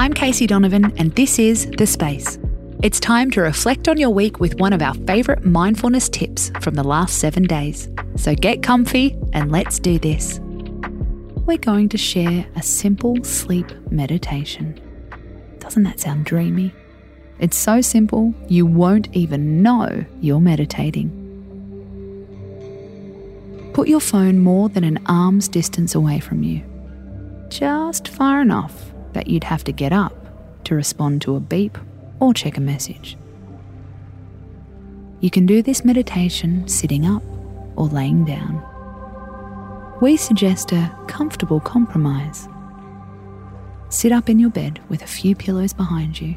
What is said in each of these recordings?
I'm Casey Donovan, and this is The Space. It's time to reflect on your week with one of our favourite mindfulness tips from the last seven days. So get comfy and let's do this. We're going to share a simple sleep meditation. Doesn't that sound dreamy? It's so simple, you won't even know you're meditating. Put your phone more than an arm's distance away from you, just far enough that you'd have to get up to respond to a beep or check a message. You can do this meditation sitting up or laying down. We suggest a comfortable compromise. Sit up in your bed with a few pillows behind you.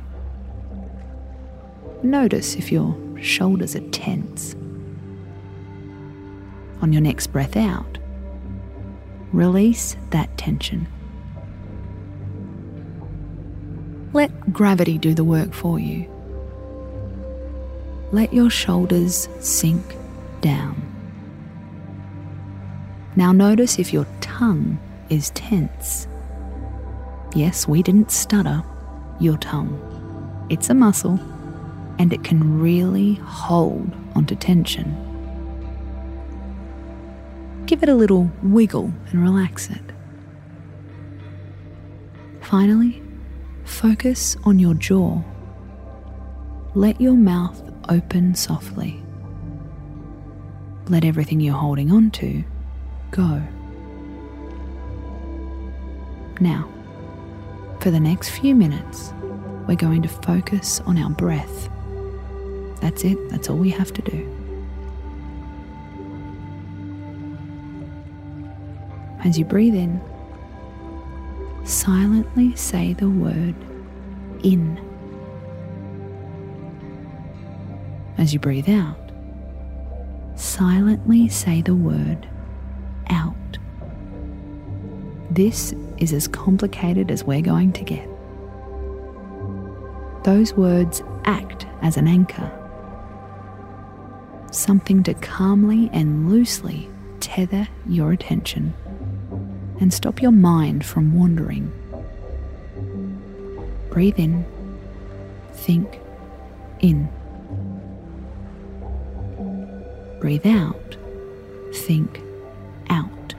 Notice if your shoulders are tense. On your next breath out, release that tension. Let gravity do the work for you. Let your shoulders sink down. Now notice if your tongue is tense. Yes, we didn't stutter your tongue. It's a muscle and it can really hold onto tension. Give it a little wiggle and relax it. Finally, focus on your jaw. Let your mouth open softly. Let everything you're holding on to go. Now, for the next few minutes, we're going to focus on our breath. That's it, that's all we have to do. As you breathe in, silently say the word in. As you breathe out, silently say the word out. This is as complicated as we're going to get. Those words act as an anchor, something to calmly and loosely tether your attention and stop your mind from wandering. Breathe in, think in. Breathe out, think out.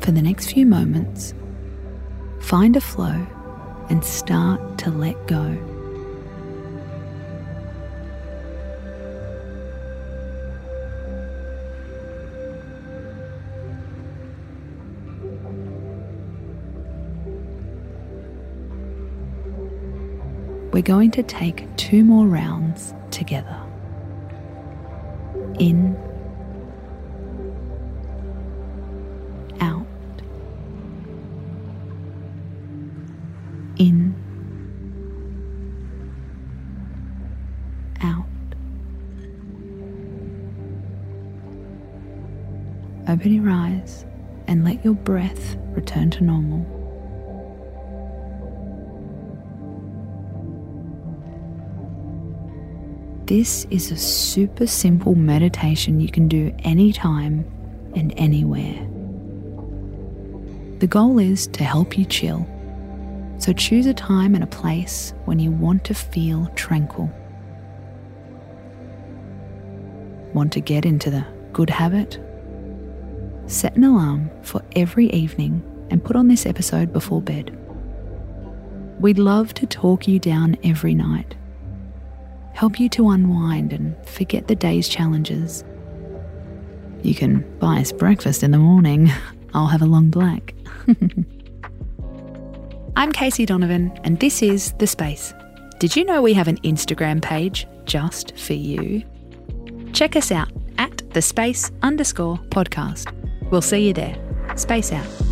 For the next few moments, find a flow and start to let go. We're going to take two more rounds together. In, out, in, out. Open your eyes and let your breath return to normal. This is a super simple meditation you can do anytime and anywhere. The goal is to help you chill. So choose a time and a place when you want to feel tranquil. Want to get into the good habit? Set an alarm for every evening and put on this episode before bed. We'd love to talk you down every night help you to unwind and forget the day's challenges. You can buy us breakfast in the morning. I'll have a long black. I'm Casey Donovan, and this is The Space. Did you know we have an Instagram page just for you? Check us out at the space underscore podcast. We'll see you there. Space out.